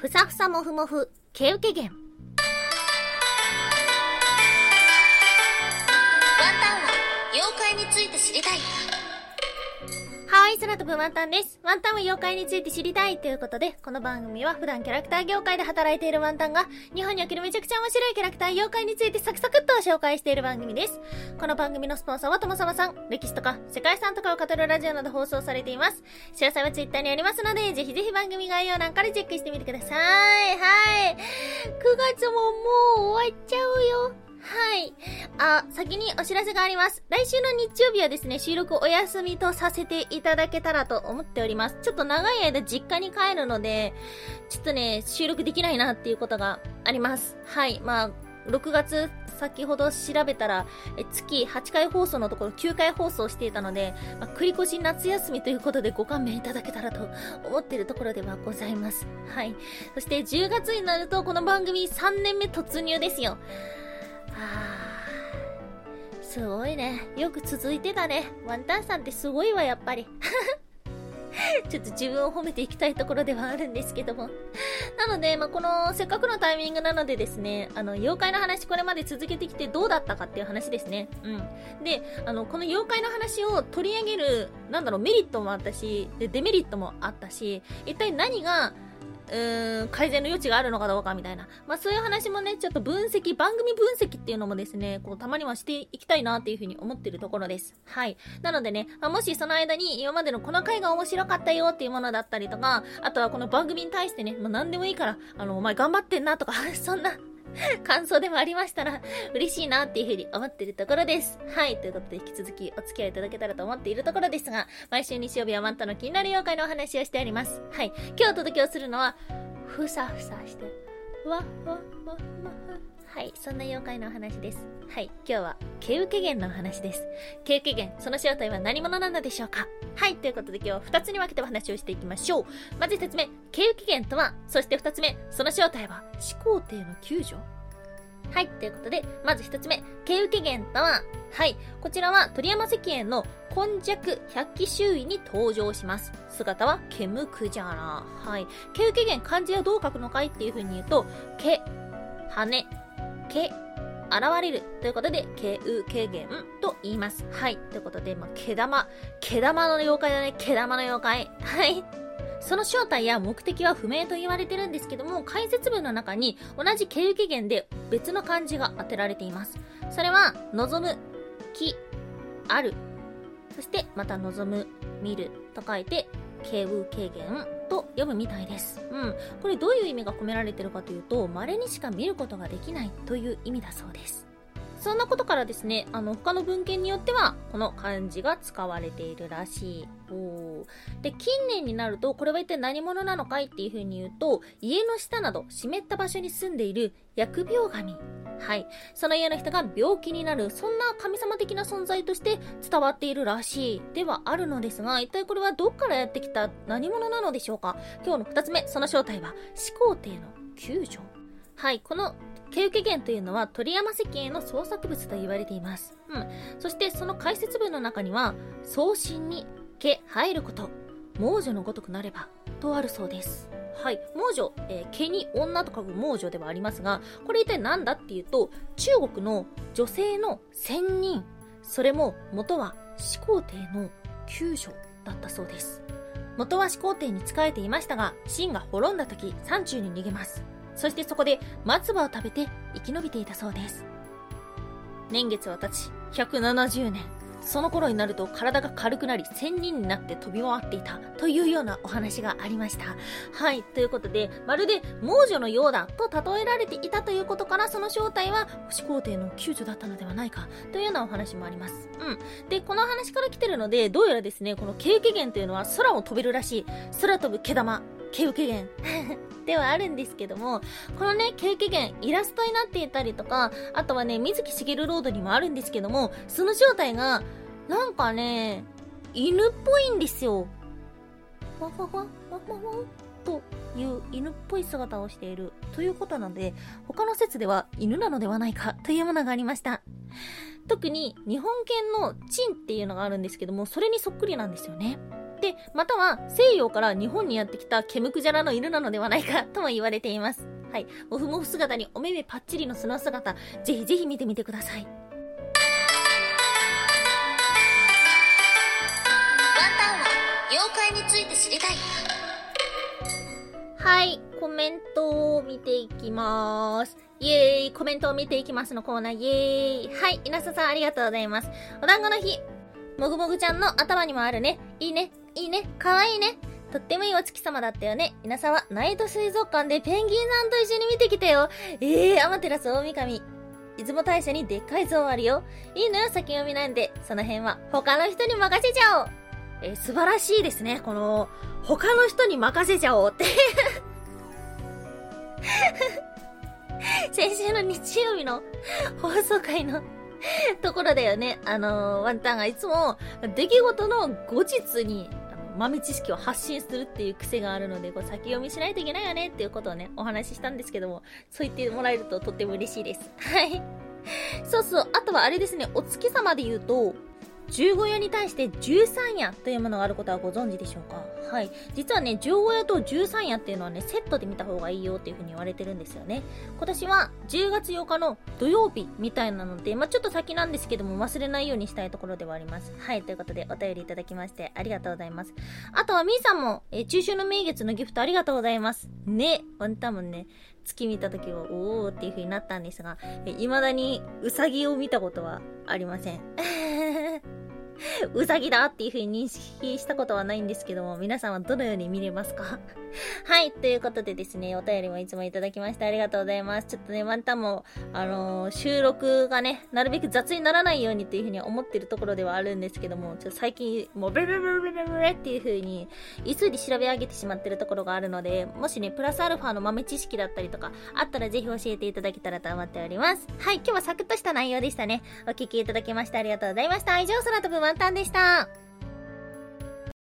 ふさふさもふもふ、毛受け源。ワンタンは妖怪について知りたい。はい、空飛ぶワンタンです。ワンタンは妖怪について知りたいということで、この番組は普段キャラクター業界で働いているワンタンが、日本におけるめちゃくちゃ面白いキャラクター妖怪についてサクサクっと紹介している番組です。この番組のスポンサーはともさまさん、歴史とか世界遺産とかを語るラジオなど放送されています。詳細はツイッターにありますので、ぜひぜひ番組概要欄からチェックしてみてください。はい。9月ももう終わっちゃうよ。はい。あ、先にお知らせがあります。来週の日曜日はですね、収録お休みとさせていただけたらと思っております。ちょっと長い間実家に帰るので、ちょっとね、収録できないなっていうことがあります。はい。まあ、6月、先ほど調べたら、え月8回放送のところ9回放送していたので、まあ、繰り越し夏休みということでご勘弁いただけたらと思ってるところではございます。はい。そして10月になるとこの番組3年目突入ですよ。すごいね。よく続いてたね。ワンタンさんってすごいわ、やっぱり。ちょっと自分を褒めていきたいところではあるんですけども。なので、まあ、この、せっかくのタイミングなのでですね、あの、妖怪の話これまで続けてきてどうだったかっていう話ですね。うん。で、あの、この妖怪の話を取り上げる、なんだろう、メリットもあったし、でデメリットもあったし、一体何が、うーん、改善の余地があるのかどうかみたいな。まあそういう話もね、ちょっと分析、番組分析っていうのもですね、こうたまにはしていきたいなっていうふうに思ってるところです。はい。なのでね、まあ、もしその間に今までのこの回が面白かったよっていうものだったりとか、あとはこの番組に対してね、まあ何でもいいから、あの、お前頑張ってんなとか、そんな、感想でもありましたら嬉しいなっていうふうに思ってるところです。はい。ということで引き続きお付き合いいただけたらと思っているところですが、毎週日曜日はマントの気になる妖怪のお話をしております。はい。今日お届けをするのは、ふさふさして、わ、わ、わ、わ、はい。そんな妖怪のお話です。はい。今日は、毛受け源のお話です。毛受け源、その正体は何者なのでしょうかはい。ということで今日は2つに分けてお話をしていきましょう。まず1つ目、毛受け源とは、そして2つ目、その正体は、始皇帝の救助はい。ということで、まず一つ目、毛受け源とは、はい。こちらは鳥山石燕の今弱百鬼周囲に登場します。姿は毛むくじゃら。はい。毛受け源漢字はどう書くのかい？っていう風に言うと、毛、羽、毛、現れるということで、毛受け源と言います。はい。ということで、まあ、毛玉、毛玉の妖怪だね。毛玉の妖怪。はい。その正体や目的は不明と言われてるんですけども、解説文の中に同じ毛受け源で別の漢字が当てられています。それは、望む、木、ある。そして、また望む、見ると書いて、毛受け源と読むみたいです。うん。これどういう意味が込められてるかというと、稀にしか見ることができないという意味だそうです。そんなことからですね、あの、他の文献によっては、この漢字が使われているらしい。おで、近年になると、これは一体何者なのかいっていう風に言うと、家の下など湿った場所に住んでいる疫病神。はい。その家の人が病気になる、そんな神様的な存在として伝わっているらしいではあるのですが、一体これはどっからやってきた何者なのでしょうか？今日の二つ目、その正体は、始皇帝の救助。はい、この毛受源というのは鳥山石燕の創作物と言われています。うん。そしてその解説文の中には、送信に毛入ること、猛女のごとくなれば、とあるそうです。はい。猛女、えー毛に女と書く猛女ではありますが、これ一体何だっていうと、中国の女性の仙人、それも元は始皇帝の救助だったそうです。元は始皇帝に仕えていましたが、秦が滅んだ時、山中に逃げます。そしてそこで松葉を食べて生き延びていたそうです。年月は経ち、170年。その頃になると体が軽くなり、仙人になって飛び回っていたというようなお話がありました。はい。ということで、まるで猛女のようだと例えられていたということから、その正体は始皇帝の救助だったのではないかというようなお話もあります。うん。で、この話から来てるので、どうやらですね、この経受源というのは空を飛べるらしい。空飛ぶ毛玉、毛受源。ではあるんですけども、このね、経験源、イラストになっていたりとか、あとはね、水木しげるロードにもあるんですけども、その正体が、なんかね、犬っぽいんですよ。わわわ、わわわ、という犬っぽい姿をしているということなので、他の説では犬なのではないかというものがありました。特に日本犬のチンっていうのがあるんですけども、それにそっくりなんですよね。または西洋から日本にやってきたケムクジャラの犬なのではないかとも言われています。はい。モフモフ姿にお目目パッチリのその姿、ぜひぜひ見てみてください。ワンタンは妖怪について知りたい。はい、コメントを見ていきます。イエーイコメントを見ていきますのコーナー、イエーイはい、稲佐さんありがとうございます。お団子の日、もぐもぐちゃんの頭にもあるね。いいね、いいね、かわいいね。とってもいいお月様だったよね。稲佐はナイト水族館でペンギンさんと一緒に見てきたよ。ええー、アマテラス大神。出雲大社にでっかい像あるよ。いいのよ、先読みなんで。その辺は他の人に任せちゃおう。えー、素晴らしいですね。この、他の人に任せちゃおうって 先週の日曜日の放送回のところだよね。あのー、ワンタンがいつも出来事の後日に豆知識を発信するっていう癖があるので、こう先読みしないといけないよねっていうことをね、お話ししたんですけども、そう言ってもらえるととっても嬉しいです。はい。そうそう、あとはあれですね、お月様で言うと、十五夜に対して十三夜というものがあることはご存知でしょうか？はい。実はね、十五夜と十三夜っていうのはね、セットで見た方がいいよっていう風に言われてるんですよね。今年は10月8日の土曜日みたいなので、まあ、ちょっと先なんですけども忘れないようにしたいところではあります。はい。ということでお便りいただきましてありがとうございます。あとはみーさんも、え、中秋の名月のギフトありがとうございます。ね。ワンタンもね、月見た時は、おーっていう風になったんですが、えー、未だにうさぎを見たことはありません。うさぎだっていう風に認識したことはないんですけども、皆さんはどのように見れますか？はい、ということでですね、お便りもいつもいただきましてありがとうございます。ちょっとね、ワンタンも、あのー、収録がね、なるべく雑にならないようにっていう風に思ってるところではあるんですけども、ちょっと最近、もうブルブルブルブルっていう風に、急いで調べ上げてしまってるところがあるので、もしね、プラスアルファの豆知識だったりとか、あったらぜひ教えていただけたらと思っております。はい、今日はサクッとした内容でしたね。お聞きいただきましてありがとうございました。以上、空飛ぶ満タンでした。